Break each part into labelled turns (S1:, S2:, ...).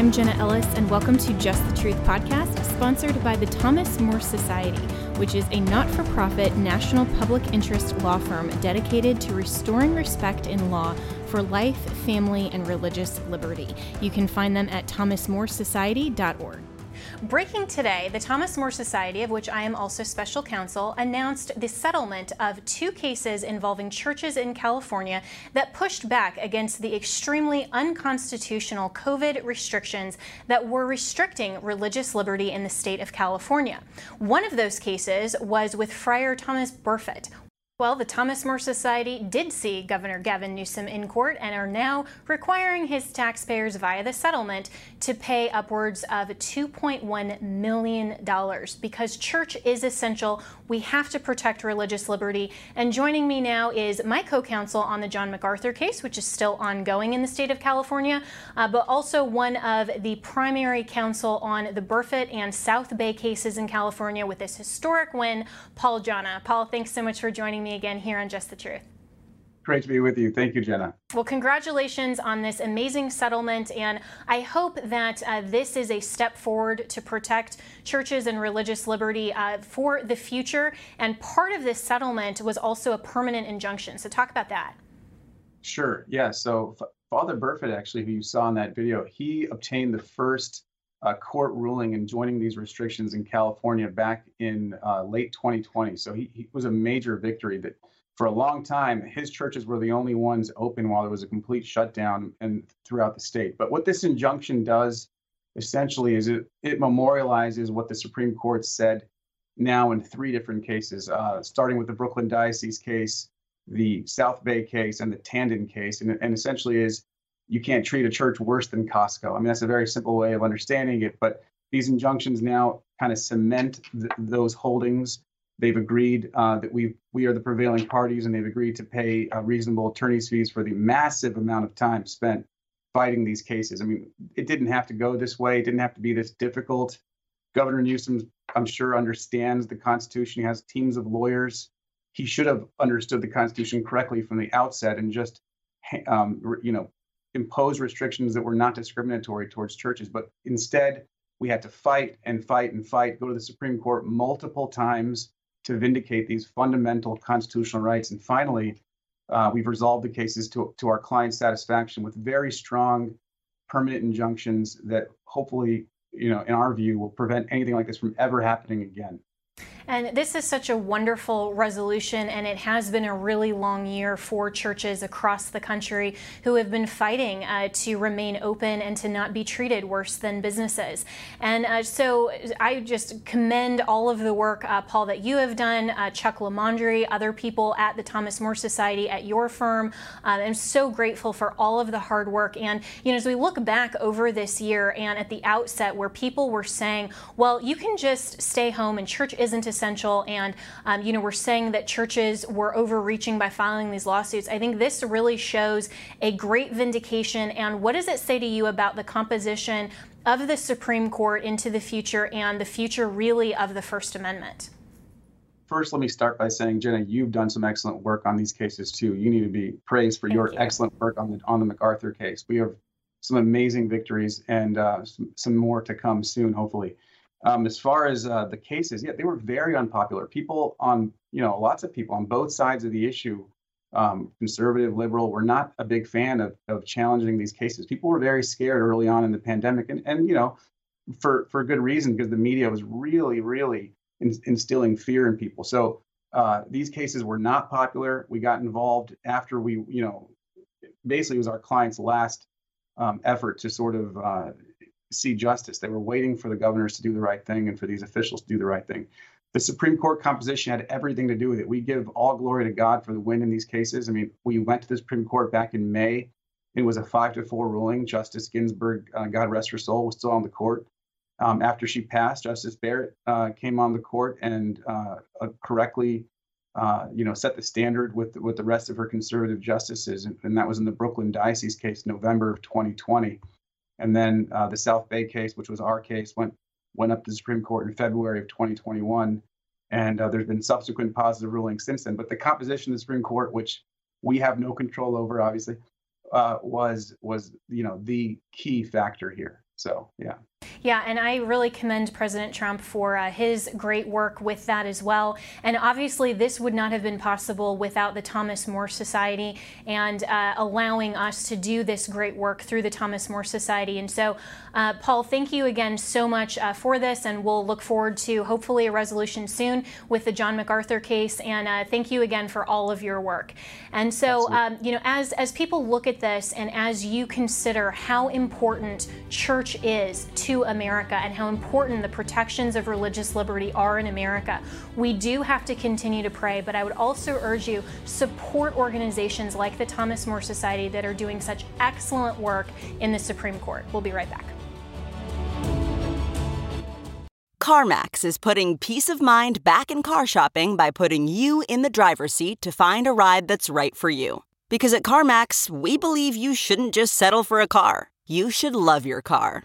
S1: I'm Jenna Ellis, and welcome to Just the Truth podcast, sponsored by the Thomas More Society, which is a not for profit national public interest law firm dedicated to restoring respect in law for life, family, and religious liberty. You can find them at thomasmoresociety.org. Breaking today, the Thomas More Society, of which I am also special counsel, announced the settlement of two cases involving churches in California that pushed back against the extremely unconstitutional COVID restrictions that were restricting religious liberty in the state of California. One of those cases was with Friar Thomas Burfitt, well, the Thomas More Society did see Governor Gavin Newsom in court and are now requiring his taxpayers via the settlement to pay upwards of $2.1 million. Because church is essential, we have to protect religious liberty. And joining me now is my co counsel on the John MacArthur case, which is still ongoing in the state of California, uh, but also one of the primary counsel on the Burfitt and South Bay cases in California with this historic win, Paul Jonna. Paul, thanks so much for joining me me again here on Just the Truth.
S2: Great to be with you. Thank you, Jenna.
S1: Well, congratulations on this amazing settlement. And I hope that uh, this is a step forward to protect churches and religious liberty uh, for the future. And part of this settlement was also a permanent injunction. So, talk about that.
S2: Sure. Yeah. So, Father Burfitt, actually, who you saw in that video, he obtained the first uh, court ruling and joining these restrictions in California back in uh, late 2020. So he, he, was a major victory that for a long time, his churches were the only ones open while there was a complete shutdown and throughout the state. But what this injunction does essentially is it, it memorializes what the Supreme Court said now in three different cases, uh, starting with the Brooklyn Diocese case, the South Bay case, and the Tandon case. And, and essentially is you can't treat a church worse than Costco. I mean, that's a very simple way of understanding it, but these injunctions now kind of cement th- those holdings. They've agreed uh, that we we are the prevailing parties, and they've agreed to pay uh, reasonable attorney's fees for the massive amount of time spent fighting these cases. I mean, it didn't have to go this way. It didn't have to be this difficult. Governor Newsom, I'm sure, understands the Constitution. He has teams of lawyers. He should have understood the Constitution correctly from the outset and just, um, you know, impose restrictions that were not discriminatory towards churches, but instead we had to fight and fight and fight, go to the Supreme Court multiple times to vindicate these fundamental constitutional rights. And finally, uh, we've resolved the cases to, to our client's satisfaction with very strong permanent injunctions that hopefully, you know, in our view, will prevent anything like this from ever happening again.
S1: And this is such a wonderful resolution, and it has been a really long year for churches across the country who have been fighting uh, to remain open and to not be treated worse than businesses. And uh, so I just commend all of the work, uh, Paul, that you have done, uh, Chuck LiMandri, other people at the Thomas More Society, at your firm. Uh, I'm so grateful for all of the hard work. And, you know, as we look back over this year and at the outset where people were saying, well, you can just stay home and church isn't a essential. And, um, you know, we're saying that churches were overreaching by filing these lawsuits. I think this really shows a great vindication. And what does it say to you about the composition of the Supreme Court into the future and the future really of the First Amendment?
S2: First, let me start by saying, Jenna, you've done some excellent work on these cases too. You need to be praised for
S1: Thank
S2: your
S1: you.
S2: excellent work on the on the MacArthur case. We have some amazing victories and uh, some, some more to come soon, hopefully. Um, as far as uh, the cases, yeah, they were very unpopular. People on, you know, lots of people on both sides of the issue, um, conservative, liberal, were not a big fan of, of challenging these cases. People were very scared early on in the pandemic, and, and you know, for for good reason because the media was really, really in, instilling fear in people. So uh, these cases were not popular. We got involved after we, you know, basically it was our client's last um, effort to sort of uh, see justice. They were waiting for the governors to do the right thing and for these officials to do the right thing. The Supreme Court composition had everything to do with it. We give all glory to God for the win in these cases. I mean, we went to the Supreme Court back in May It was a five to four ruling. Justice Ginsburg, uh, God rest her soul, was still on the court. Um, after she passed, Justice Barrett uh, came on the court and uh, uh correctly, uh, you know, set the standard with with the rest of her conservative justices, and, and, that was in the Brooklyn Diocese case, November of 2020. And then uh, the South Bay case, which was our case, went went up to the Supreme Court in February of 2021. And uh, there's been subsequent positive rulings since then. But the composition of the Supreme Court, which we have no control over, obviously, uh, was was you know the key factor here. So yeah.
S1: Yeah, and I really commend President Trump for uh, his great work with that as well. And obviously, this would not have been possible without the Thomas More Society and uh, allowing us to do this great work through the Thomas More Society. And so, uh, Paul, thank you again so much uh, for this, and we'll look forward to hopefully a resolution soon with the John MacArthur case. And uh, thank you again for all of your work. And so, um, you know, as as people look at this, and as you consider how important church is to America and how important the protections of religious liberty are in America. We do have to continue to pray, but I would also urge you support organizations like the Thomas More Society that are doing such excellent work in the Supreme Court. We'll be right back.
S3: CarMax is putting peace of mind back in car shopping by putting you in the driver's seat to find a ride that's right for you. Because at CarMax, we believe you shouldn't just settle for a car, you should love your car.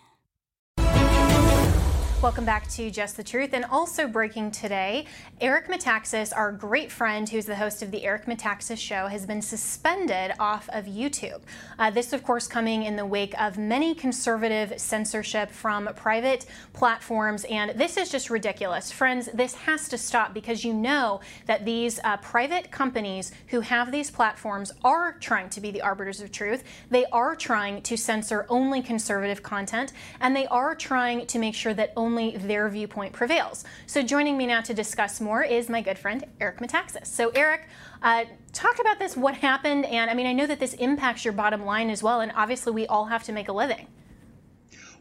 S1: Welcome back to Just the Truth. And also breaking today, Eric Metaxas, our great friend who's the host of the Eric Metaxas Show, has been suspended off of YouTube. Uh, this, of course, coming in the wake of many conservative censorship from private platforms. And this is just ridiculous. Friends, this has to stop because you know that these uh, private companies who have these platforms are trying to be the arbiters of truth. They are trying to censor only conservative content, and they are trying to make sure that only only their viewpoint prevails. So joining me now to discuss more is my good friend Eric Metaxas. So Eric, uh, talk about this. What happened? And I mean, I know that this impacts your bottom line as well, and obviously we all have to make a living.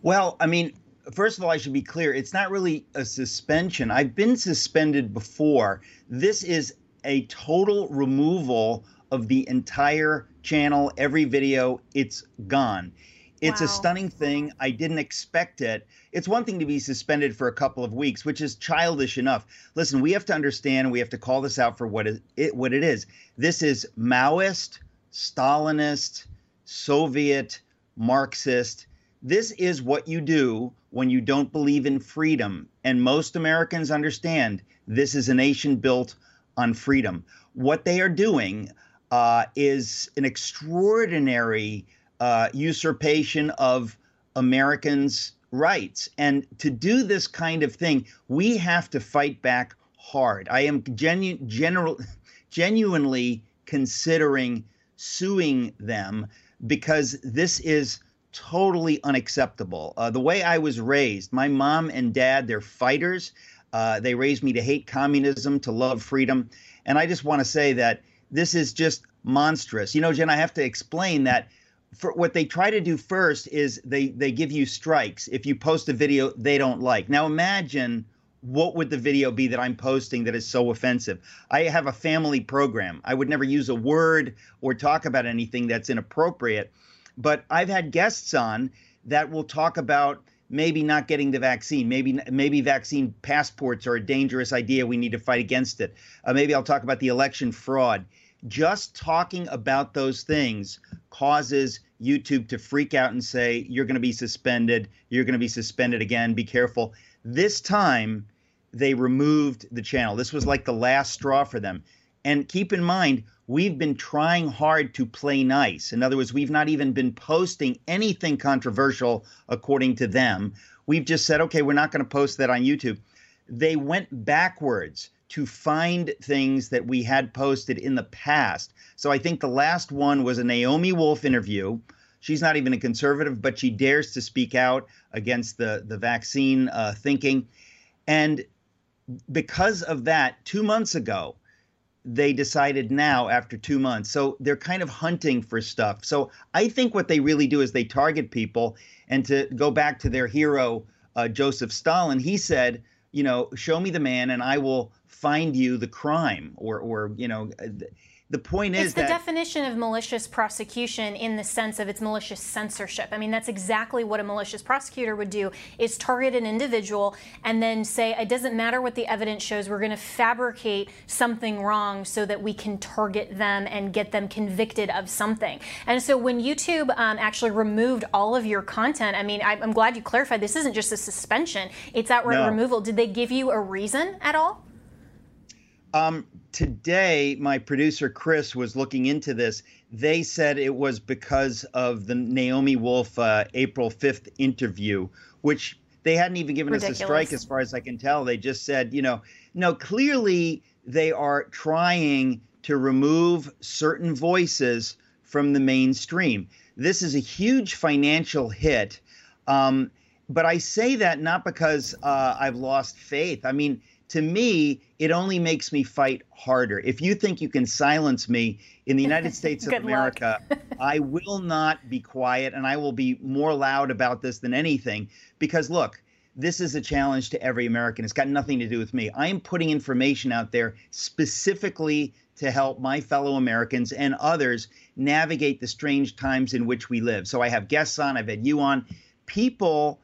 S4: Well, I mean, first of all, I should be clear. It's not really a suspension. I've been suspended before. This is a total removal of the entire channel, every video. It's gone. It's wow. a stunning thing. I didn't expect it. It's one thing to be suspended for a couple of weeks, which is childish enough. Listen, we have to understand, we have to call this out for what it what it is. This is Maoist, Stalinist, Soviet, Marxist. This is what you do when you don't believe in freedom. And most Americans understand this is a nation built on freedom. What they are doing uh, is an extraordinary uh, usurpation of Americans' rights. And to do this kind of thing, we have to fight back hard. I am genu- general, genuinely considering suing them because this is totally unacceptable. Uh, the way I was raised, my mom and dad, they're fighters. Uh, they raised me to hate communism, to love freedom. And I just want to say that this is just monstrous. You know, Jen, I have to explain that for what they try to do first is they they give you strikes if you post a video they don't like. Now imagine what would the video be that I'm posting that is so offensive? I have a family program. I would never use a word or talk about anything that's inappropriate. But I've had guests on that will talk about maybe not getting the vaccine. Maybe maybe vaccine passports are a dangerous idea. We need to fight against it. Uh, maybe I'll talk about the election fraud just talking about those things causes YouTube to freak out and say, you're going to be suspended. You're going to be suspended again. Be careful. This time, they removed the channel. This was like the last straw for them. And keep in mind, we've been trying hard to play nice. In other words, we've not even been posting anything controversial according to them. We've just said, okay, we're not going to post that on YouTube. They went backwards to find things that we had posted in the past. So I think the last one was a Naomi Wolf interview. She's not even a conservative, but she dares to speak out against the, the vaccine uh, thinking. And because of that, two months ago, they decided now after two months. So they're kind of hunting for stuff. So I think what they really do is they target people. And to go back to their hero, uh, Joseph Stalin, he said, you know, show me the man and I will find you the crime or, or you know, the point is
S1: it's the definition of malicious prosecution in the sense of it's malicious censorship. I mean, that's exactly what a malicious prosecutor would do is target an individual and then say, it doesn't matter what the evidence shows, we're going to fabricate something wrong so that we can target them and get them convicted of something. And so when YouTube um, actually removed all of your content, I mean, I'm glad you clarified this isn't just a suspension, it's outright no. removal. Did they give you a reason at all?
S4: Um, today, my producer Chris was looking into this. They said it was because of the Naomi Wolf uh, April 5th interview, which they hadn't even given Ridiculous. us a strike, as far as I can tell. They just said, you know, no, clearly they are trying to remove certain voices from the mainstream. This is a huge financial hit. Um, but I say that not because uh, I've lost faith. I mean, to me, it only makes me fight harder. If you think you can silence me in the United States of America, I will not be quiet and I will be more loud about this than anything. Because look, this is a challenge to every American. It's got nothing to do with me. I am putting information out there specifically to help my fellow Americans and others navigate the strange times in which we live. So I have guests on, I've had you on. People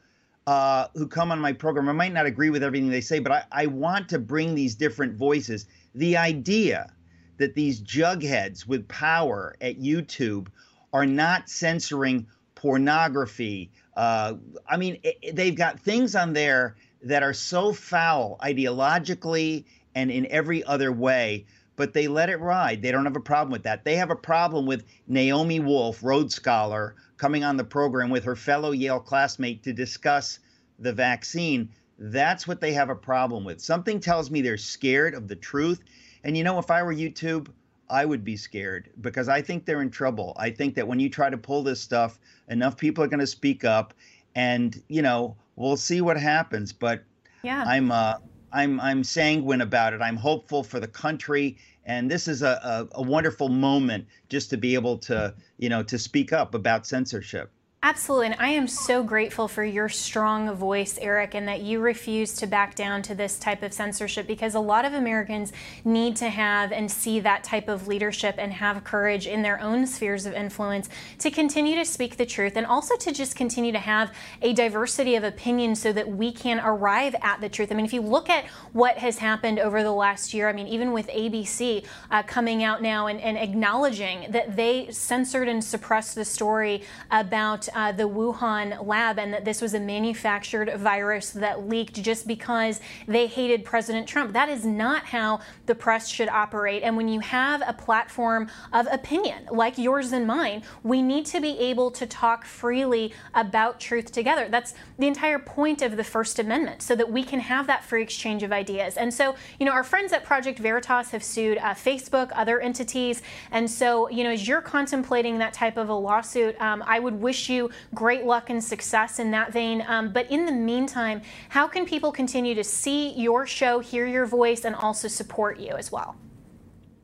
S4: uh, who come on my program, I might not agree with everything they say, but I, I want to bring these different voices. The idea that these jugheads with power at YouTube are not censoring pornography. Uh, I mean, it, they've got things on there that are so foul ideologically and in every other way, but they let it ride. They don't have a problem with that. They have a problem with Naomi Wolf, Rhodes Scholar, coming on the program with her fellow Yale classmate to discuss the vaccine, that's what they have a problem with. Something tells me they're scared of the truth. And you know, if I were YouTube, I would be scared because I think they're in trouble. I think that when you try to pull this stuff, enough people are going to speak up, and you know, we'll see what happens. But yeah, I'm uh, I'm I'm sanguine about it. I'm hopeful for the country, and this is a, a, a wonderful moment just to be able to you know to speak up about censorship.
S1: Absolutely. And I am so grateful for your strong voice, Eric, and that you refuse to back down to this type of censorship because a lot of Americans need to have and see that type of leadership and have courage in their own spheres of influence to continue to speak the truth and also to just continue to have a diversity of opinion so that we can arrive at the truth. I mean, if you look at what has happened over the last year, I mean, even with ABC uh, coming out now and, and acknowledging that they censored and suppressed the story about uh, the Wuhan lab and that this was a manufactured virus that leaked just because they hated President Trump. That is not how the press should operate. And when you have a platform of opinion like yours and mine, we need to be able to talk freely about truth together. That's the entire point of the First Amendment, so that we can have that free exchange of ideas. And so, you know, our friends at Project Veritas have sued uh, Facebook, other entities. And so, you know, as you're contemplating that type of a lawsuit, um, I would wish you you great luck and success in that vein. Um, but in the meantime, how can people continue to see your show, hear your voice, and also support you as well?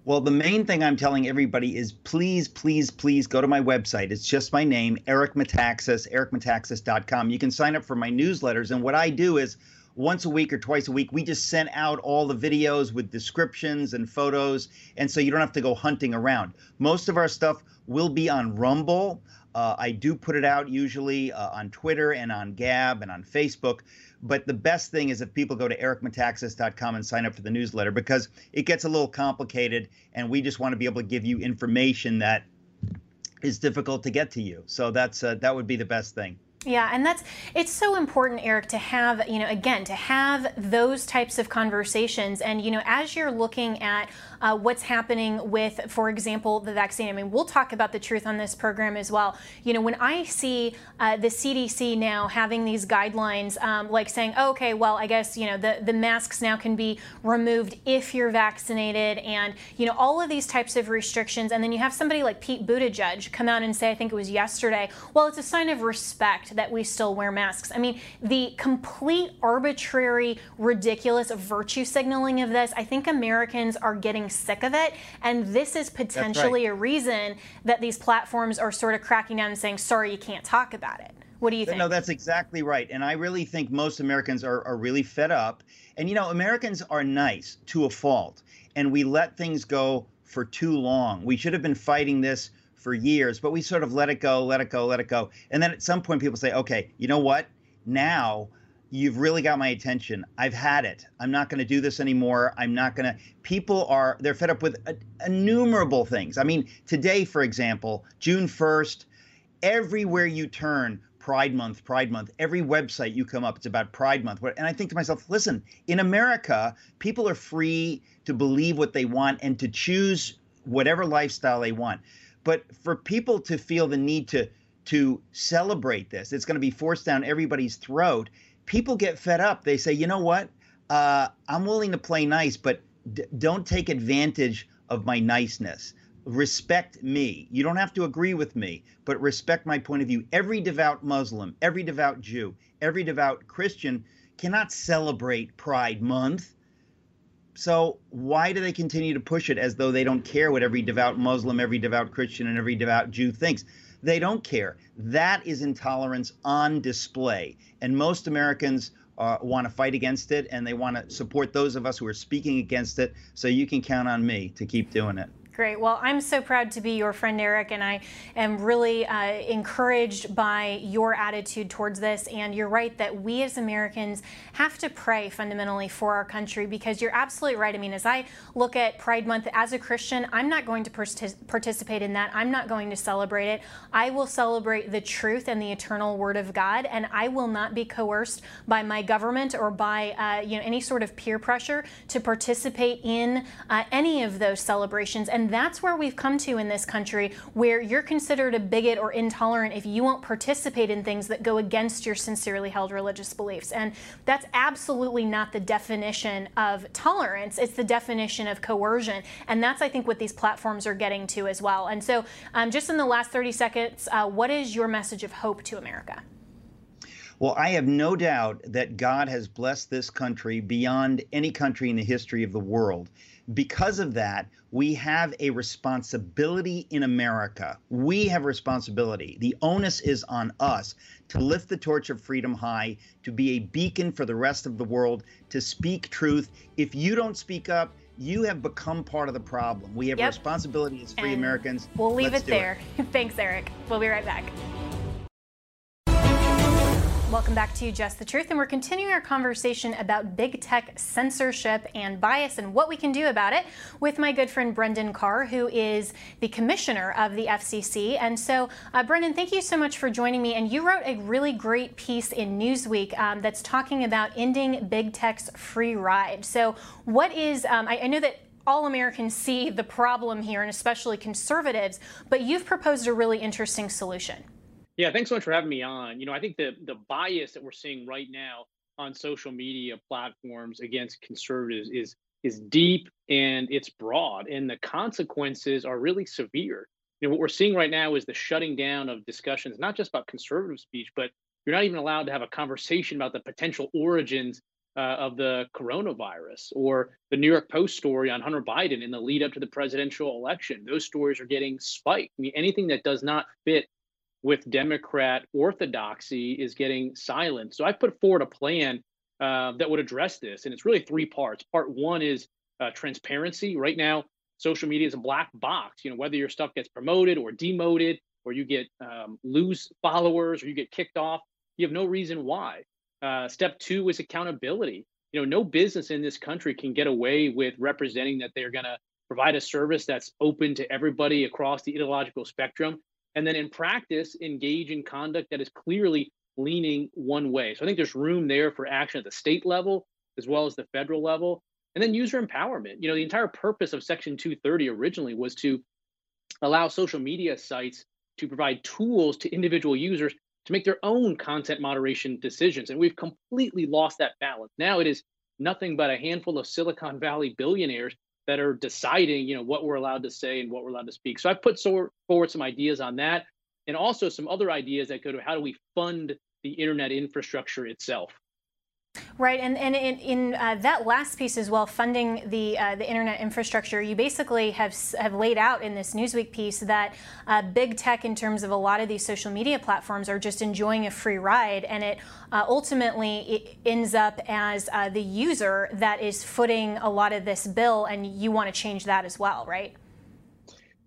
S4: Well, the main thing I'm telling everybody is please, please, please go to my website. It's just my name, Eric Metaxas, ericmetaxas.com. You can sign up for my newsletters. And what I do is once a week or twice a week, we just send out all the videos with descriptions and photos. And so you don't have to go hunting around. Most of our stuff will be on Rumble. Uh, I do put it out usually uh, on Twitter and on Gab and on Facebook. But the best thing is if people go to ericmetaxas.com and sign up for the newsletter because it gets a little complicated and we just want to be able to give you information that is difficult to get to you. So that's uh, that would be the best thing.
S1: Yeah, and that's it's so important, Eric, to have, you know, again, to have those types of conversations. And, you know, as you're looking at uh, what's happening with, for example, the vaccine, I mean, we'll talk about the truth on this program as well. You know, when I see uh, the CDC now having these guidelines, um, like saying, oh, okay, well, I guess, you know, the, the masks now can be removed if you're vaccinated and, you know, all of these types of restrictions. And then you have somebody like Pete Buttigieg come out and say, I think it was yesterday, well, it's a sign of respect that we still wear masks. I mean, the complete arbitrary, ridiculous virtue signaling of this, I think Americans are getting sick of it. And this is potentially right. a reason that these platforms are sort of cracking down and saying, sorry, you can't talk about it. What do you think?
S4: No, that's exactly right. And I really think most Americans are, are really fed up. And, you know, Americans are nice to a fault, and we let things go for too long. We should have been fighting this for years, but we sort of let it go, let it go, let it go. And then at some point, people say, okay, you know what? Now you've really got my attention. I've had it. I'm not going to do this anymore. I'm not going to. People are, they're fed up with uh, innumerable things. I mean, today, for example, June 1st, everywhere you turn, Pride Month, Pride Month. Every website you come up, it's about Pride Month. And I think to myself, listen, in America, people are free to believe what they want and to choose whatever lifestyle they want. But for people to feel the need to to celebrate this, it's going to be forced down everybody's throat. People get fed up. They say, you know what? Uh, I'm willing to play nice, but d- don't take advantage of my niceness. Respect me. You don't have to agree with me, but respect my point of view. Every devout Muslim, every devout Jew, every devout Christian cannot celebrate Pride Month. So why do they continue to push it as though they don't care what every devout Muslim, every devout Christian, and every devout Jew thinks? They don't care. That is intolerance on display. And most Americans uh, want to fight against it and they want to support those of us who are speaking against it. So you can count on me to keep doing it.
S1: Great. Well, I'm so proud to be your friend, Eric, and I am really uh, encouraged by your attitude towards this. And you're right that we as Americans have to pray fundamentally for our country because you're absolutely right. I mean, as I look at Pride Month as a Christian, I'm not going to participate in that. I'm not going to celebrate it. I will celebrate the truth and the eternal Word of God, and I will not be coerced by my government or by uh, you know any sort of peer pressure to participate in uh, any of those celebrations. And and that's where we've come to in this country, where you're considered a bigot or intolerant if you won't participate in things that go against your sincerely held religious beliefs. And that's absolutely not the definition of tolerance, it's the definition of coercion. And that's, I think, what these platforms are getting to as well. And so, um, just in the last 30 seconds, uh, what is your message of hope to America?
S4: Well, I have no doubt that God has blessed this country beyond any country in the history of the world. Because of that, we have a responsibility in America. We have responsibility. The onus is on us to lift the torch of freedom high, to be a beacon for the rest of the world, to speak truth. If you don't speak up, you have become part of the problem. We have yep. a responsibility as free and Americans.
S1: We'll leave Let's it there. It. Thanks, Eric. We'll be right back. Welcome back to Just the Truth, and we're continuing our conversation about big tech censorship and bias and what we can do about it with my good friend Brendan Carr, who is the commissioner of the FCC. And so, uh, Brendan, thank you so much for joining me. And you wrote a really great piece in Newsweek um, that's talking about ending big tech's free ride. So, what is, um, I, I know that all Americans see the problem here, and especially conservatives, but you've proposed a really interesting solution.
S5: Yeah, thanks so much for having me on. You know, I think the the bias that we're seeing right now on social media platforms against conservatives is is deep and it's broad, and the consequences are really severe. You know, what we're seeing right now is the shutting down of discussions, not just about conservative speech, but you're not even allowed to have a conversation about the potential origins uh, of the coronavirus or the New York Post story on Hunter Biden in the lead up to the presidential election. Those stories are getting spiked. I mean, anything that does not fit with Democrat orthodoxy is getting silent. So I put forward a plan uh, that would address this, and it's really three parts. Part one is uh, transparency. Right now, social media is a black box. You know, whether your stuff gets promoted or demoted, or you get um, lose followers, or you get kicked off, you have no reason why. Uh, step two is accountability. You know, no business in this country can get away with representing that they're going to provide a service that's open to everybody across the ideological spectrum and then in practice engage in conduct that is clearly leaning one way. So I think there's room there for action at the state level as well as the federal level. And then user empowerment. You know, the entire purpose of Section 230 originally was to allow social media sites to provide tools to individual users to make their own content moderation decisions. And we've completely lost that balance. Now it is nothing but a handful of Silicon Valley billionaires that are deciding, you know, what we're allowed to say and what we're allowed to speak. So I've put so, forward some ideas on that. and also some other ideas that go to how do we fund the internet infrastructure itself.
S1: Right, and, and in, in uh, that last piece as well, funding the uh, the internet infrastructure, you basically have have laid out in this Newsweek piece that uh, big tech, in terms of a lot of these social media platforms, are just enjoying a free ride, and it uh, ultimately it ends up as uh, the user that is footing a lot of this bill, and you want to change that as well, right?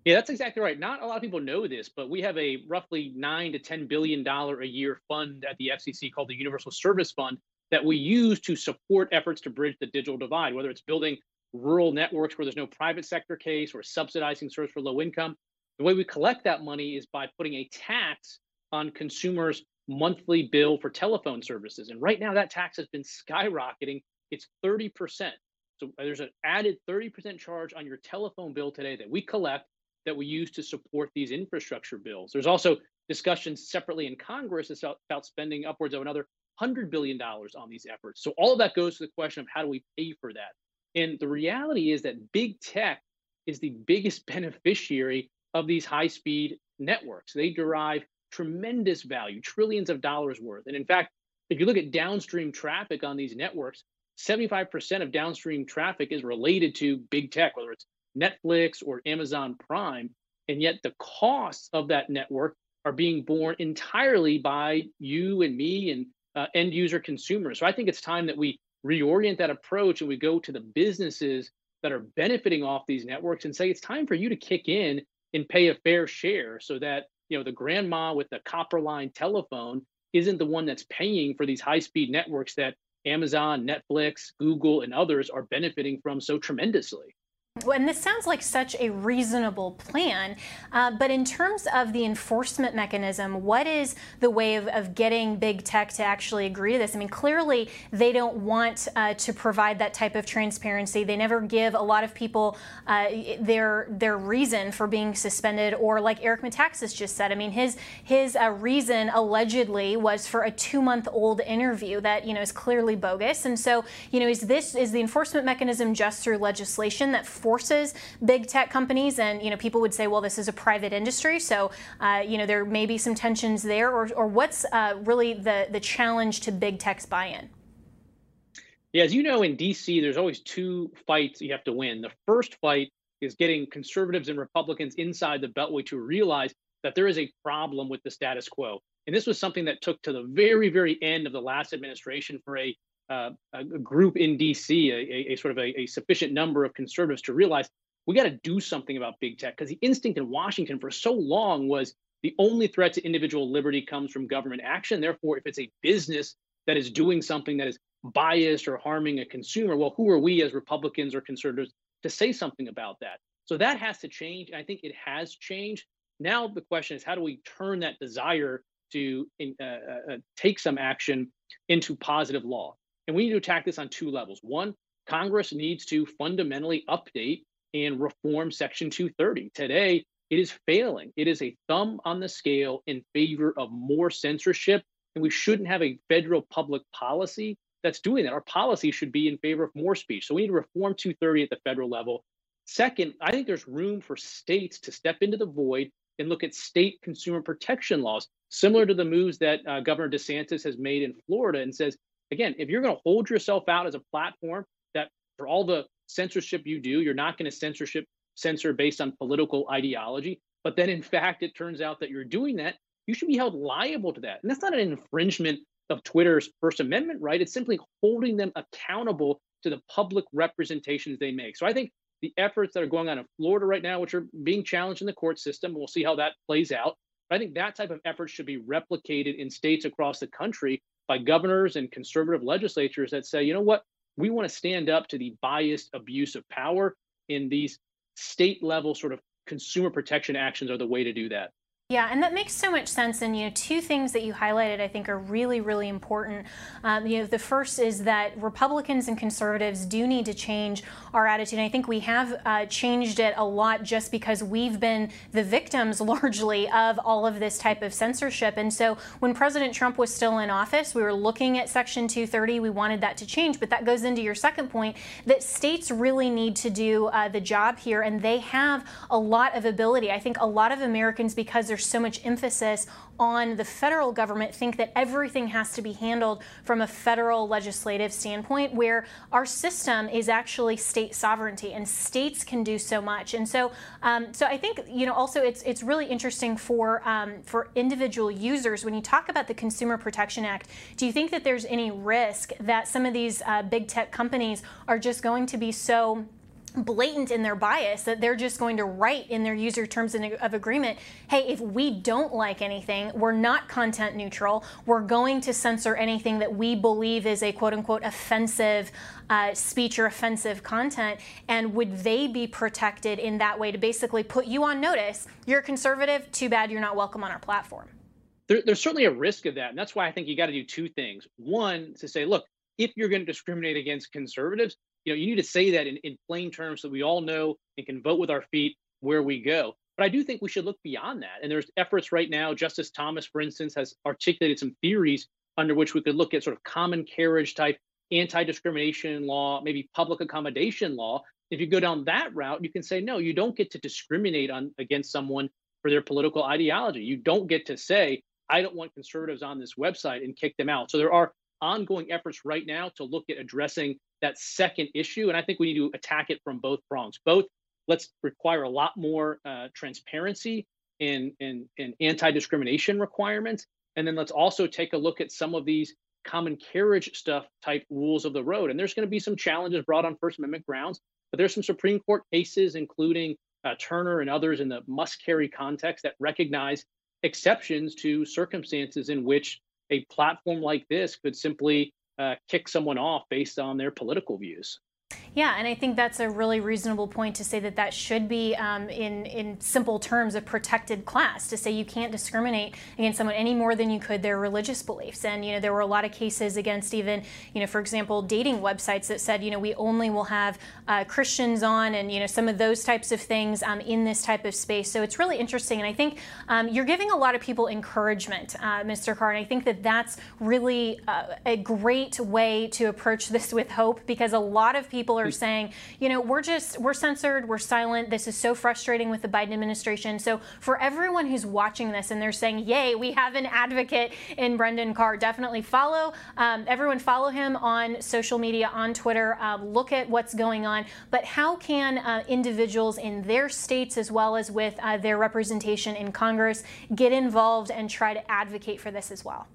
S5: Yeah, that's exactly right. Not a lot of people know this, but we have a roughly nine to ten billion dollar a year fund at the FCC called the Universal Service Fund that we use to support efforts to bridge the digital divide, whether it's building rural networks where there's no private sector case or subsidizing service for low income. The way we collect that money is by putting a tax on consumers' monthly bill for telephone services. And right now, that tax has been skyrocketing. It's 30%. So there's an added 30% charge on your telephone bill today that we collect that we use to support these infrastructure bills. There's also discussions separately in Congress about spending upwards of another $100 billion on these efforts. So all of that goes to the question of how do we pay for that? And the reality is that big tech is the biggest beneficiary of these high speed networks. They derive tremendous value, trillions of dollars worth. And in fact, if you look at downstream traffic on these networks, 75% of downstream traffic is related to big tech, whether it's Netflix or Amazon Prime. And yet the costs of that network are being borne entirely by you and me and uh, end user consumers. So I think it's time that we reorient that approach and we go to the businesses that are benefiting off these networks and say it's time for you to kick in and pay a fair share so that you know the grandma with the copper line telephone isn't the one that's paying for these high speed networks that Amazon, Netflix, Google and others are benefiting from so tremendously.
S1: And this sounds like such a reasonable plan, uh, but in terms of the enforcement mechanism, what is the way of, of, getting big tech to actually agree to this? I mean, clearly they don't want uh, to provide that type of transparency. They never give a lot of people uh, their their reason for being suspended, or like Eric Metaxas just said. I mean, his his uh, reason allegedly was for a two month old interview that you know is clearly bogus. And so, you know, is this is the enforcement mechanism just through legislation that forces big tech companies, and you know, people would say, well, this is a private industry, so uh, you know, there may be some tensions there, or, or what's uh, really the the challenge to big tech's buy-in?
S5: Yeah, as you know, in DC, there's always two fights you have to win. The first fight is getting conservatives and Republicans inside the Beltway to realize that there is a problem with the status quo. And this was something that took to the very, very end of the last administration for a uh, a group in DC, a, a sort of a, a, sufficient number of conservatives to realize we got to do something about big tech because the instinct in Washington for so long was the only threat to individual liberty comes from government action. Therefore, if it's a business that is doing something that is biased or harming a consumer, well, who are we as Republicans or conservatives to say something about that? So that has to change. And I think it has changed. Now the question is, how do we turn that desire to uh, uh, uh, take some action into positive law? And we need to attack this on two levels. One, Congress needs to fundamentally update and reform Section 230. Today, it is failing. It is a thumb on the scale in favor of more censorship. And we shouldn't have a federal public policy that's doing that. Our policy should be in favor of more speech. So we need to reform 230 at the federal level. Second, I think there's room for states to step into the void and look at state consumer protection laws, similar to the moves that uh, Governor DeSantis has made in Florida and says, again, if you're going to hold yourself out as a platform that for all the censorship you do, you're not going to censorship censor based on political ideology, but then in fact it turns out that you're doing that, you should be held liable to that. And that's not an infringement of Twitter's First Amendment right. It's simply holding them accountable to the public representations they make. So I think the efforts that are going on in Florida right now, which are being challenged in the court system, we'll see how that plays out. I think that type of effort should be replicated in states across the country by governors and conservative legislatures that say, you know what, we want to stand up to the biased abuse of power in these state level sort of consumer protection actions are the way to do that.
S1: Yeah, and that makes so much sense. And you know, two things that you highlighted, I think, are really, really important. Um, you know, the first is that Republicans and conservatives do need to change our attitude. And I think we have uh, changed it a lot just because we've been the victims largely of all of this type of censorship. And so, when President Trump was still in office, we were looking at Section 230. We wanted that to change. But that goes into your second point that states really need to do uh, the job here, and they have a lot of ability. I think a lot of Americans, because they're there's so much emphasis on the federal government, think that everything has to be handled from a federal legislative standpoint, where our system is actually state sovereignty and states can do so much. And so, um, so I think you know also it's it's really interesting for um, for individual users when you talk about the Consumer Protection Act. Do you think that there's any risk that some of these uh, big tech companies are just going to be so blatant in their bias that they're just going to write in their user terms of agreement hey if we don't like anything we're not content neutral. We're going to censor anything that we believe is a quote unquote offensive uh, speech or offensive content and would they be protected in that way to basically put you on notice? You're a conservative. Too bad you're not welcome on our platform.
S5: There, there's certainly a risk of that and that's why i think you got to do two things. One to say look if you're going to discriminate against conservatives you know, you need to say that in, in plain terms so we all know and can vote with our feet where we go. But I do think we should look beyond that. And there's efforts right now. Justice Thomas, for instance, has articulated some theories under which we could look at sort of common carriage type anti-discrimination law, maybe public accommodation law. If you go down that route, you can say no, you don't get to discriminate on against someone for their political ideology. You don't get to say I don't want conservatives on this website and kick them out. So there are ongoing efforts right now to look at addressing that second issue. And I think we need to attack it from both prongs. Both, let's require a lot more uh, transparency in, in, in anti discrimination requirements. And then let's also take a look at some of these common carriage stuff type rules of the road. And there's going to be some challenges brought on First Amendment grounds, but there's some Supreme Court cases, including uh, Turner and others in the must carry context, that recognize exceptions to circumstances in which a platform like this could simply uh, kick someone off based on their political views.
S1: Yeah, and I think that's a really reasonable point to say that that should be um, in in simple terms a protected class. To say you can't discriminate against someone any more than you could their religious beliefs. And you know there were a lot of cases against even you know for example dating websites that said you know we only will have uh, Christians on and you know some of those types of things um, in this type of space. So it's really interesting, and I think um, you're giving a lot of people encouragement, uh, Mr. Carr. And I think that that's really uh, a great way to approach this with hope because a lot of people people are saying, you know, we're just, we're censored, we're silent. This is so frustrating with the Biden administration. So for everyone who's watching this and they're saying, yay, we have an advocate in Brendan Carr, definitely follow. Um, everyone follow him on social media, on Twitter. Uh, look at what's going on. But how can uh, individuals in their states, as well as with uh, their representation in Congress, get involved and try to advocate for this as well?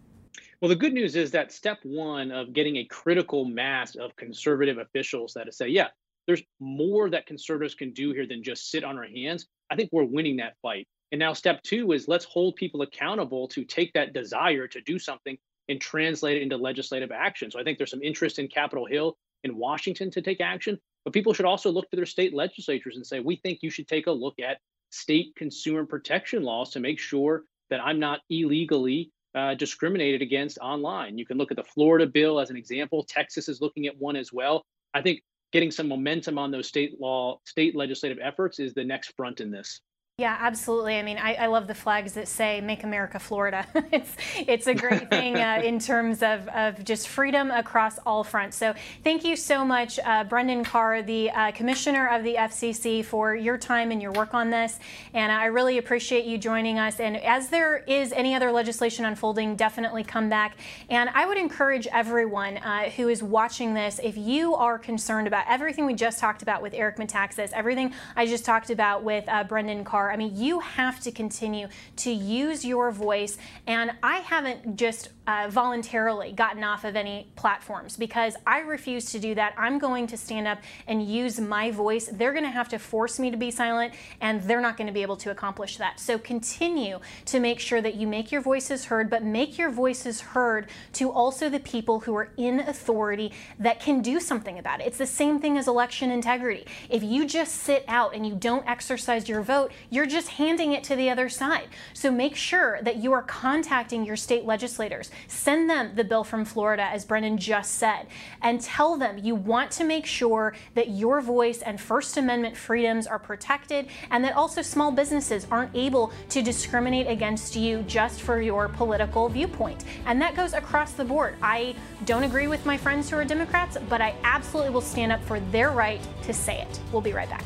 S5: Well, the good news is that step one of getting a critical mass of conservative officials that say, yeah, there's more that conservatives can do here than just sit on our hands. I think we're winning that fight. And now step two is let's hold people accountable to take that desire to do something and translate it into legislative action. So I think there's some interest in Capitol Hill in Washington to take action, but people should also look to their state legislatures and say, we think you should take a look at state consumer protection laws to make sure that I'm not illegally uh, discriminated against online. You can look at the Florida bill as an example. Texas is looking at one as well. I think getting some momentum on those state law, state legislative efforts is the next front in this.
S1: Yeah, absolutely. I mean, I, I, love the flags that say "Make America Florida." it's it's a great thing uh, in terms of, of just freedom across all fronts. So, thank you so much, uh, Brendan Carr, the uh, Commissioner of the FCC, for your time and your work on this. And I really appreciate you joining us. And as there is any other legislation unfolding, definitely come back. And I would encourage everyone uh, who is watching this, if you are concerned about everything we just talked about with Eric Metaxas, everything I just talked about with uh, Brendan Carr. I mean, you have to continue to use your voice. And I haven't just uh, voluntarily gotten off of any platforms because I refuse to do that. I'm going to stand up and use my voice. They're going to have to force me to be silent, and they're not going to be able to accomplish that. So continue to make sure that you make your voices heard, but make your voices heard to also the people who are in authority that can do something about it. It's the same thing as election integrity. If you just sit out and you don't exercise your vote, you're just handing it to the other side. So make sure that you are contacting your state legislators Send them the bill from Florida, as Brendan just said, and tell them you want to make sure that your voice and First Amendment freedoms are protected and that also small businesses aren't able to discriminate against you just for your political viewpoint. And that goes across the board. I don't agree with my friends who are Democrats, but I absolutely will stand up for their right to say it. We'll be right back.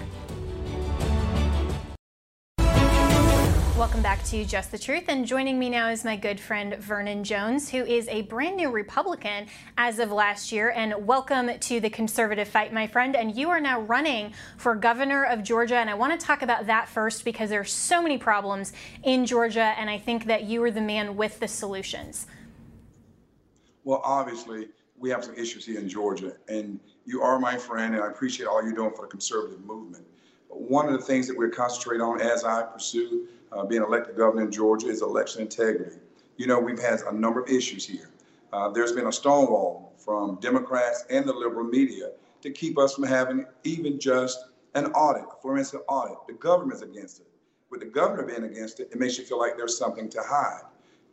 S1: Welcome back to Just the Truth. And joining me now is my good friend Vernon Jones, who is a brand new Republican as of last year. And welcome to the conservative fight, my friend. And you are now running for governor of Georgia. And I want to talk about that first because there are so many problems in Georgia. And I think that you are the man with the solutions.
S6: Well, obviously, we have some issues here in Georgia. And you are my friend, and I appreciate all you're doing for the conservative movement. But one of the things that we're concentrating on as I pursue uh, being elected governor in Georgia is election integrity. You know, we've had a number of issues here. Uh, there's been a stonewall from Democrats and the liberal media to keep us from having even just an audit, a forensic audit. The government's against it. With the governor being against it, it makes you feel like there's something to hide.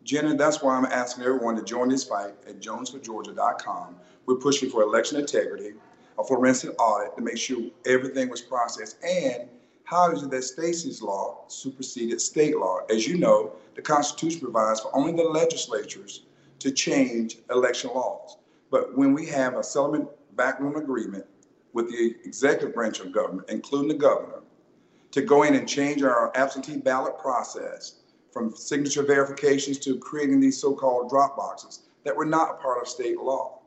S6: Jenna, that's why I'm asking everyone to join this fight at jonesforgeorgia.com. We're pushing for election integrity, a forensic audit to make sure everything was processed, and how is it that Stacey's law superseded state law? As you know, the Constitution provides for only the legislatures to change election laws. But when we have a settlement backroom agreement with the executive branch of government, including the governor, to go in and change our absentee ballot process from signature verifications to creating these so-called drop boxes that were not part of state law.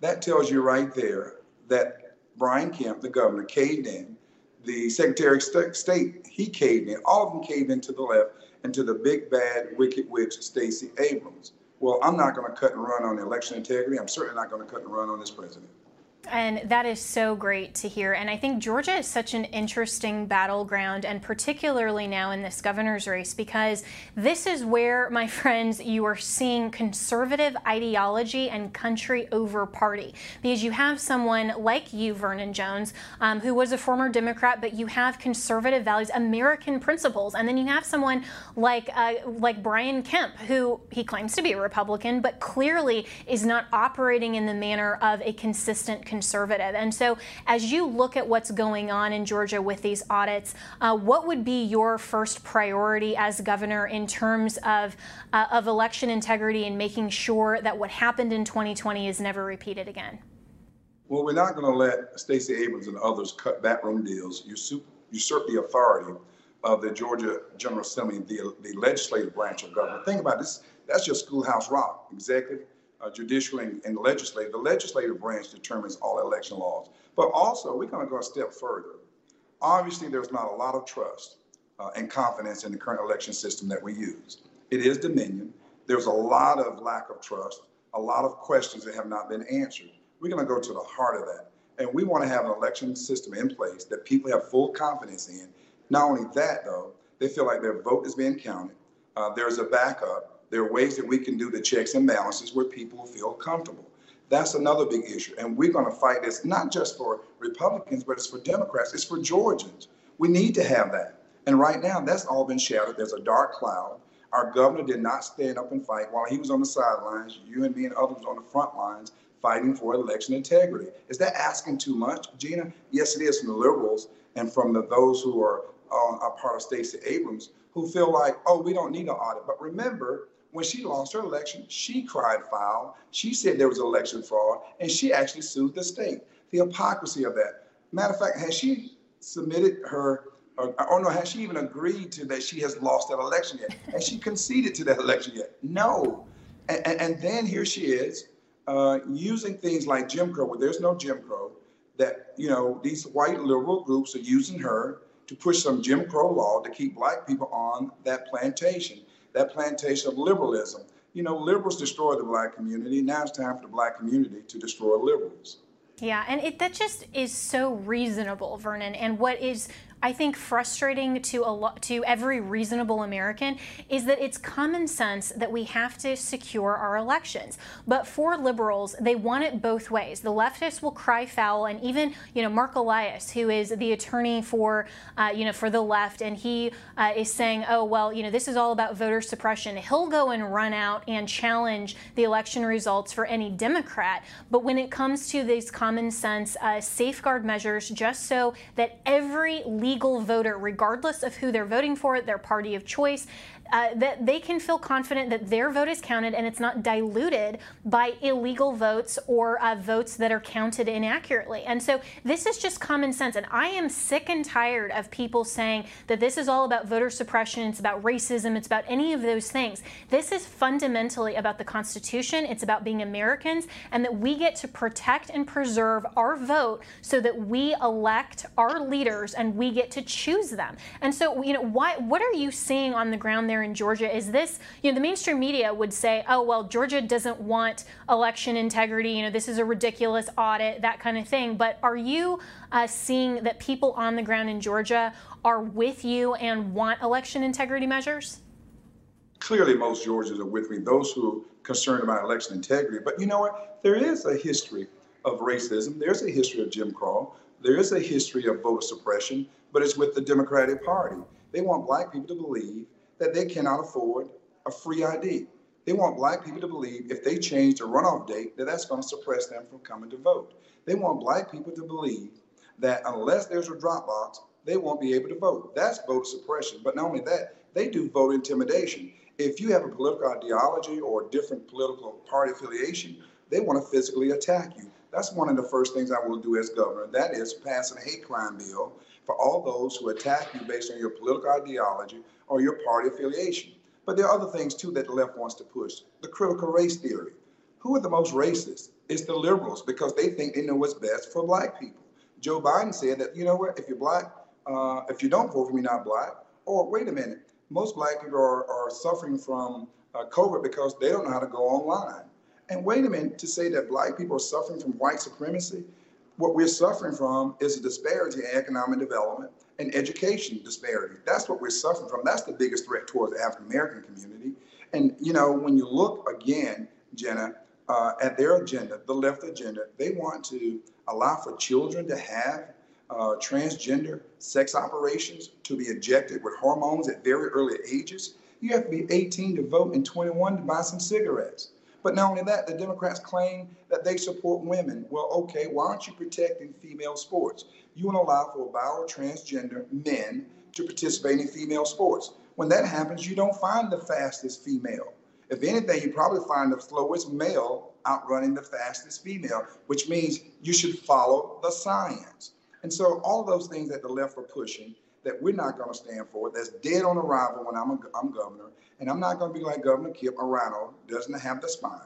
S6: That tells you right there that Brian Kemp, the governor, caved in the Secretary of State, he caved in. All of them caved into the left and to the big bad wicked witch Stacey Abrams. Well, I'm not going to cut and run on election integrity. I'm certainly not going to cut and run on this president.
S1: And that is so great to hear. And I think Georgia is such an interesting battleground, and particularly now in this governor's race, because this is where, my friends, you are seeing conservative ideology and country over party. Because you have someone like you, Vernon Jones, um, who was a former Democrat, but you have conservative values, American principles. And then you have someone like, uh, like Brian Kemp, who he claims to be a Republican, but clearly is not operating in the manner of a consistent conservative. And so, as you look at what's going on in Georgia with these audits, uh, what would be your first priority as governor in terms of, uh, of election integrity and making sure that what happened in 2020 is never repeated again?
S6: Well, we're not going to let Stacey Abrams and others cut backroom deals, usurp, the authority of the Georgia General Assembly, the, the legislative branch of government. Think about this. That's your schoolhouse rock, executive, uh, judicial and, and legislative. The legislative branch determines all election laws. But also, we're going to go a step further. Obviously, there's not a lot of trust uh, and confidence in the current election system that we use. It is Dominion. There's a lot of lack of trust, a lot of questions that have not been answered. We're going to go to the heart of that. And we want to have an election system in place that people have full confidence in. Not only that, though, they feel like their vote is being counted. Uh, there's a backup there are ways that we can do the checks and balances where people feel comfortable. That's another big issue. And we're going to fight this not just for Republicans, but it's for Democrats, it's for Georgians. We need to have that. And right now, that's all been shattered. There's a dark cloud. Our governor did not stand up and fight while he was on the sidelines. You and me and others on the front lines fighting for election integrity. Is that asking too much, Gina? Yes, it is from the liberals and from the, those who are uh, a part of Stacey Abrams who feel like, oh, we don't need an audit. But remember, when she lost her election, she cried foul. She said there was election fraud, and she actually sued the state. The hypocrisy of that. Matter of fact, has she submitted her, or, or no, has she even agreed to that she has lost that election yet? Has she conceded to that election yet? No. And, and, and then here she is uh, using things like Jim Crow, where there's no Jim Crow, that, you know, these white liberal groups are using her to push some Jim Crow law to keep black people on that plantation that plantation of liberalism. You know, liberals destroy the black community. Now it's time for the black community to destroy liberals.
S1: Yeah, and it, that just is so reasonable, Vernon. And what is I think frustrating to a to every reasonable American is that it's common sense that we have to secure our elections. But for liberals, they want it both ways. The leftists will cry foul, and even you know Marc Elias, who is the attorney for uh, you know for the left, and he uh, is saying, oh well, you know this is all about voter suppression. He'll go and run out and challenge the election results for any Democrat. But when it comes to these common sense uh, safeguard measures, just so that every legal voter, regardless of who they're voting for, their party of choice, uh, that they can feel confident that their vote is counted and it's not diluted by illegal votes or uh, votes that are counted inaccurately. And so this is just common sense. And I am sick and tired of people saying that this is all about voter suppression, it's about racism, it's about any of those things. This is fundamentally about the Constitution, it's about being Americans, and that we get to protect and preserve our vote so that we elect our leaders and we get to choose them. And so, you know, why, what are you seeing on the ground there in Georgia? Is this, you know, the mainstream media would say, oh, well, Georgia doesn't want election integrity, you know, this is a ridiculous audit, that kind of thing. But are you uh, seeing that people on the ground in Georgia are with you and want election integrity measures?
S6: Clearly, most Georgians are with me, those who are concerned about election integrity. But you know what? There is a history of racism, there's a history of Jim Crow, there is a history of voter suppression, but it's with the Democratic Party. They want black people to believe that they cannot afford a free ID. They want black people to believe if they change the runoff date, that that's going to suppress them from coming to vote. They want black people to believe that unless there's a drop box, they won't be able to vote. That's voter suppression. But not only that, they do vote intimidation. If you have a political ideology or a different political party affiliation, they want to physically attack you. That's one of the first things I will do as governor. That is passing a hate crime bill for all those who attack you based on your political ideology or your party affiliation. But there are other things too that the left wants to push. The critical race theory. Who are the most racist? It's the liberals because they think they know what's best for black people. Joe Biden said that, you know what, if you're black, uh, if you don't vote for me, not black, or wait a minute, most black people are, are suffering from uh, COVID because they don't know how to go online. And wait a minute, to say that black people are suffering from white supremacy, what we're suffering from is a disparity in economic development and education disparity. That's what we're suffering from. That's the biggest threat towards the African American community. And you know, when you look again, Jenna, uh, at their agenda, the left agenda, they want to allow for children to have uh, transgender sex operations to be injected with hormones at very early ages. You have to be 18 to vote and 21 to buy some cigarettes. But not only that, the Democrats claim that they support women. Well, okay, why aren't you protecting female sports? You want to allow for bio transgender men to participate in female sports. When that happens, you don't find the fastest female. If anything, you probably find the slowest male outrunning the fastest female, which means you should follow the science. And so all those things that the left are pushing that we're not going to stand for, that's dead on arrival when I'm, a, I'm governor, and I'm not going to be like Governor Kemp Morano, doesn't have the spine.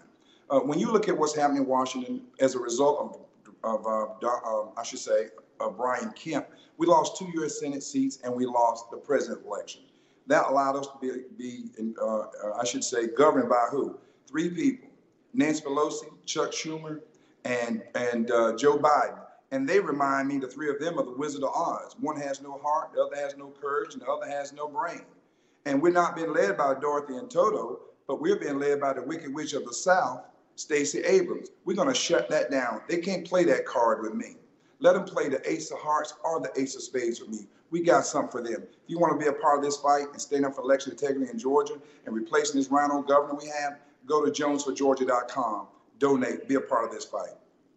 S6: Uh, when you look at what's happening in Washington as a result of, of uh, uh, I should say, of Brian Kemp, we lost two U.S. Senate seats and we lost the president election. That allowed us to be, be uh, uh, I should say, governed by who? Three people: Nancy Pelosi, Chuck Schumer, and and uh, Joe Biden. And they remind me, the three of them, of the Wizard of Oz. One has no heart, the other has no courage, and the other has no brain. And we're not being led by Dorothy and Toto, but we're being led by the Wicked Witch of the South, Stacey Abrams. We're going to shut that down. They can't play that card with me. Let them play the Ace of Hearts or the Ace of Spades with me. We got something for them. If you want to be a part of this fight and stand up for election integrity in Georgia and replacing this RINO governor we have, go to jonesforgeorgia.com. Donate, be a part of this fight.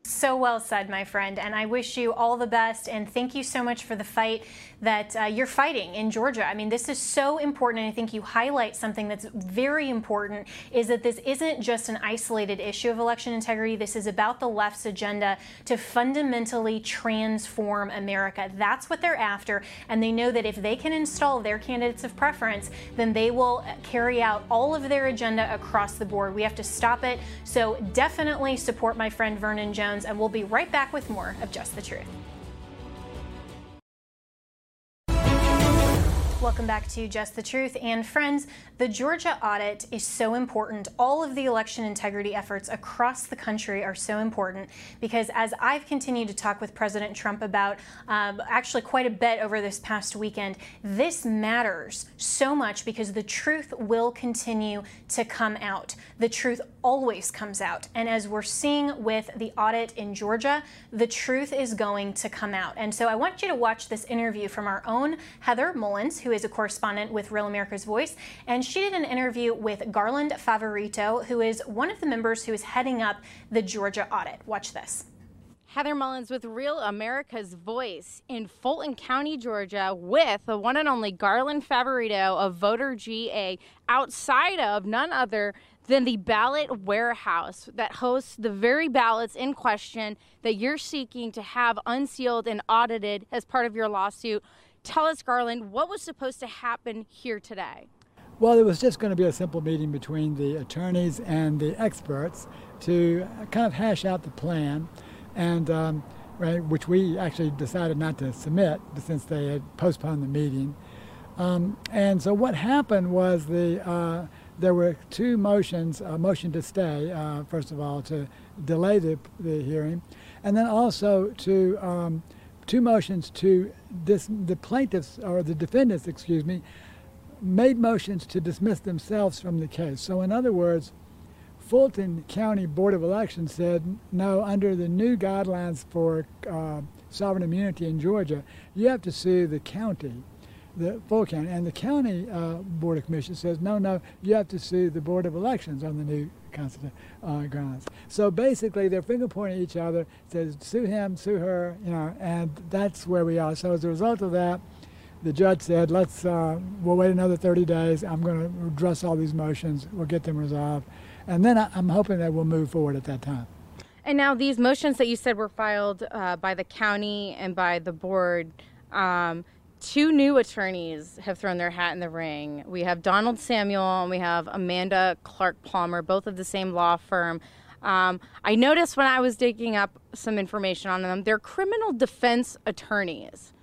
S1: So well said, my friend. And I wish you all the best. And thank you so much for the fight that uh, you're fighting in Georgia. I mean, this is so important. And I think you highlight something that's very important is that this isn't just an isolated issue of election integrity. This is about the left's agenda to fundamentally transform America. That's what they're after. And they know that if they can install their candidates of preference, then they will carry out all of their agenda across the board. We have to stop it. So definitely support my friend Vernon Jones Jones, and we'll be right back with more of Just the Truth. Welcome back to Just the Truth. And friends, the Georgia audit is so important. All of the election integrity efforts across the country are so important because as I've continued to talk with President Trump about um, actually quite a bit over this past weekend, this matters so much because the truth will continue to come out. The truth always comes out. And as we're seeing with the audit in Georgia, the truth is going to come out. And so I want you to watch this interview from our own Heather Mullins, who is a correspondent with Real America's Voice, and she did an interview with Garland Favorito, who is one of the members who is heading up the Georgia audit. Watch this.
S7: Heather Mullins with Real America's Voice in Fulton County, Georgia, with the one and only Garland Favorito of Voter GA outside of none other than the ballot warehouse that hosts the very ballots in question that you're seeking to have unsealed and audited as part of your lawsuit. Tell us, Garland, what was supposed to happen here today?
S8: Well, it was just going to be a simple meeting between the attorneys and the experts to kind of hash out the plan and um, right, which we actually decided not to submit since they had postponed the meeting. Um, and so what happened was the uh, there were two motions: a motion to stay, uh, first of all, to delay the, the hearing, and then also to um, two motions to the plaintiffs or the defendants, excuse me, made motions to dismiss themselves from the case. So, in other words, Fulton County Board of Elections said, no, under the new guidelines for uh, sovereign immunity in Georgia, you have to sue the county, the full county. And the county uh, Board of Commission says, no, no, you have to sue the Board of Elections on the new uh, grounds. So basically, they're finger pointing each other, says, sue him, sue her, you know, and that's where we are. So as a result of that, the judge said, let's, uh, we'll wait another 30 days. I'm going to address all these motions. We'll get them resolved and then I, am hoping that we'll move forward at that time.
S7: And now these motions that you said were filed uh, by the county and by the board. Um, two new attorneys have thrown their hat in the ring. We have Donald Samuel and we have Amanda Clark Palmer, both of the same law firm. Um, I noticed when I was digging up some information on them, they're criminal defense attorneys.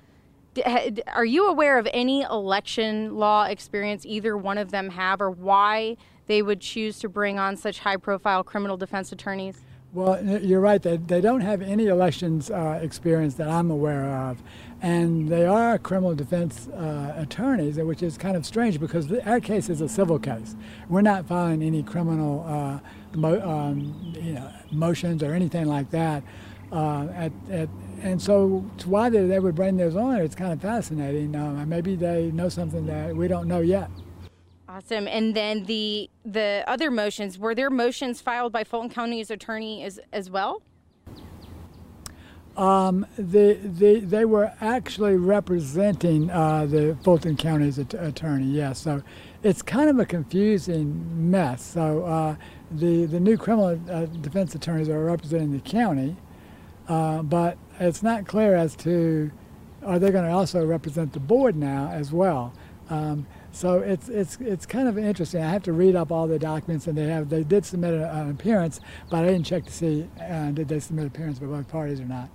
S7: Are you aware of any election law experience either one of them have, or why they would choose to bring on such high profile criminal defense attorneys?
S8: Well, you're right. They, they don't have any elections uh, experience that I'm aware of. And they are criminal defense uh, attorneys, which is kind of strange because our case is a civil case. We're not filing any criminal uh, mo- um, you know, motions or anything like that. Uh, at, at, and so, why they, they would bring those on, it's kind of fascinating. Um, maybe they know something that we don't know yet.
S7: Awesome. And then the the other motions were there motions filed by Fulton County's attorney as as well?
S8: Um, the, the, they were actually representing uh, the Fulton County's at- attorney, yes. So it's kind of a confusing mess. So uh, the, the new criminal uh, defense attorneys are representing the county, uh, but it's not clear as to are they going to also represent the board now as well. Um, so it's it's it's kind of interesting. I have to read up all the documents, and they have they did submit an appearance, but I didn't check to see uh, did they submit appearance by both parties or not.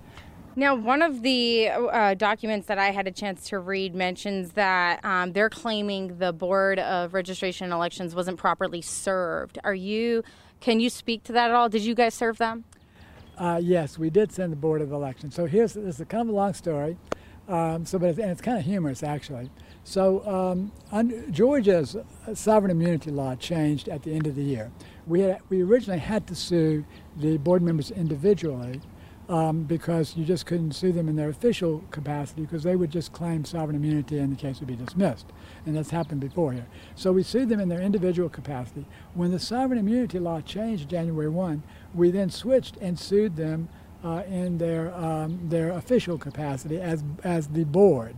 S7: Now, one of the uh, documents that I had a chance to read mentions that um, they're claiming the Board of Registration and Elections wasn't properly served. Are you? Can you speak to that at all? Did you guys serve them?
S8: Uh, yes, we did send the Board of Elections. So here's this is a kind of a long story. Um, so, but it's, and it's kind of humorous actually. So um, Georgia's sovereign immunity law changed at the end of the year. We, had, we originally had to sue the board members individually um, because you just couldn't sue them in their official capacity because they would just claim sovereign immunity and the case would be dismissed. And that's happened before here. So we sued them in their individual capacity. When the sovereign immunity law changed January 1, we then switched and sued them uh, in their, um, their official capacity as, as the board.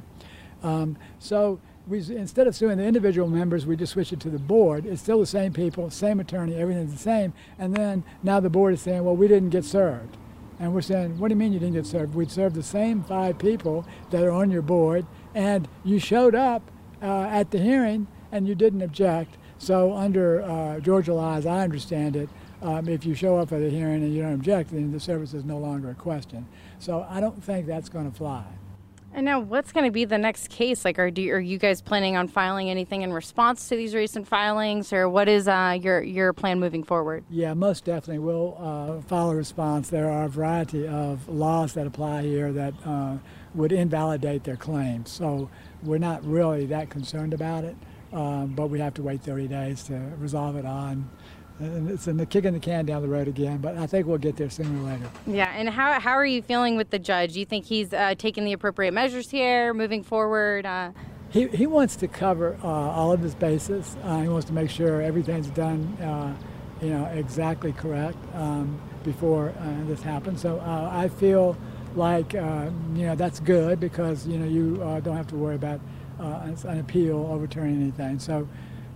S8: Um, so we, instead of suing the individual members, we just switch it to the board. It's still the same people, same attorney, everything's the same. And then now the board is saying, well, we didn't get served. And we're saying, what do you mean you didn't get served? We'd served the same five people that are on your board, and you showed up uh, at the hearing and you didn't object. So under uh, Georgia law, as I understand it, um, if you show up at a hearing and you don't object, then the service is no longer a question. So I don't think that's going to fly.
S7: And now, what's going to be the next case? Like, are do, are you guys planning on filing anything in response to these recent filings, or what is uh, your your plan moving forward?
S8: Yeah, most definitely, we'll uh, file a response. There are a variety of laws that apply here that uh, would invalidate their claims, so we're not really that concerned about it. Um, but we have to wait 30 days to resolve it on and it's a kicking the can down the road again. But I think we'll get there sooner or later.
S7: Yeah. And how how are you feeling with the judge? Do you think he's uh, taking the appropriate measures here, moving forward? Uh...
S8: He, he wants to cover uh, all of his bases. Uh, he wants to make sure everything's done uh, you know, exactly correct um, before uh, this happens. So uh, I feel like uh, you know that's good because you know you uh, don't have to worry about uh, an appeal overturning anything. So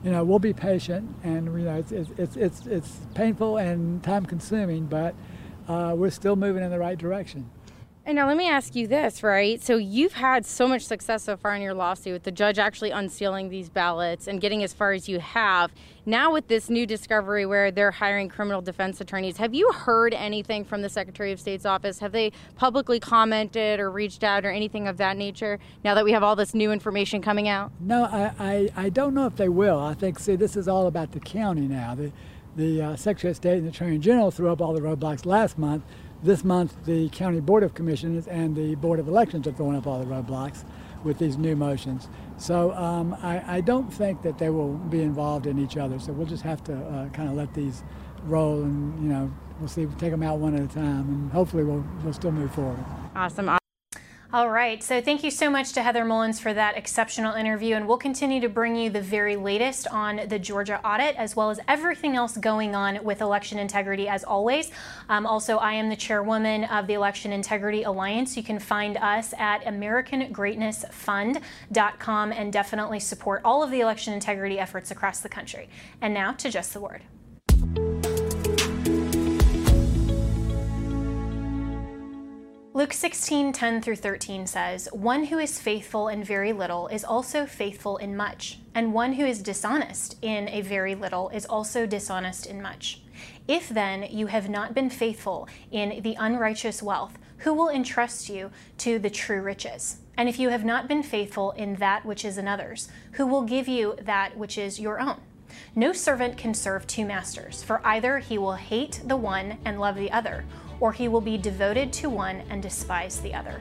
S8: you know we'll be patient, and you know it's it's it's it's, painful and time consuming, but uh, we're still moving in the right direction.
S7: And now let me ask you this, right? So you've had so much success so far in your lawsuit, with the judge actually unsealing these ballots and getting as far as you have. Now with this new discovery where they're hiring criminal defense attorneys, have you heard anything from the Secretary of State's office? Have they publicly commented or reached out or anything of that nature now that we have all this new information coming out?
S8: No, I, I, I don't know if they will. I think, see, this is all about the county now. The, the uh, Secretary of State and the Attorney General threw up all the roadblocks last month this month, the County Board of Commissioners and the Board of Elections are throwing up all the roadblocks with these new motions. So um, I, I, don't think that they will be involved in each other. So we'll just have to uh, kind of let these roll and, you know, we'll see, take them out one at a time and hopefully we'll, we'll still move forward.
S7: Awesome.
S1: All right. So thank you so much to Heather Mullins for that exceptional interview. And we'll continue to bring you the very latest on the Georgia audit, as well as everything else going on with election integrity, as always. Um, also, I am the chairwoman of the Election Integrity Alliance. You can find us at AmericanGreatnessFund.com and definitely support all of the election integrity efforts across the country. And now to Just the Word. Luke 16, 10 through 13 says, One who is faithful in very little is also faithful in much, and one who is dishonest in a very little is also dishonest in much. If then you have not been faithful in the unrighteous wealth, who will entrust you to the true riches? And if you have not been faithful in that which is another's, who will give you that which is your own? No servant can serve two masters, for either he will hate the one and love the other or he will be devoted to one and despise the other.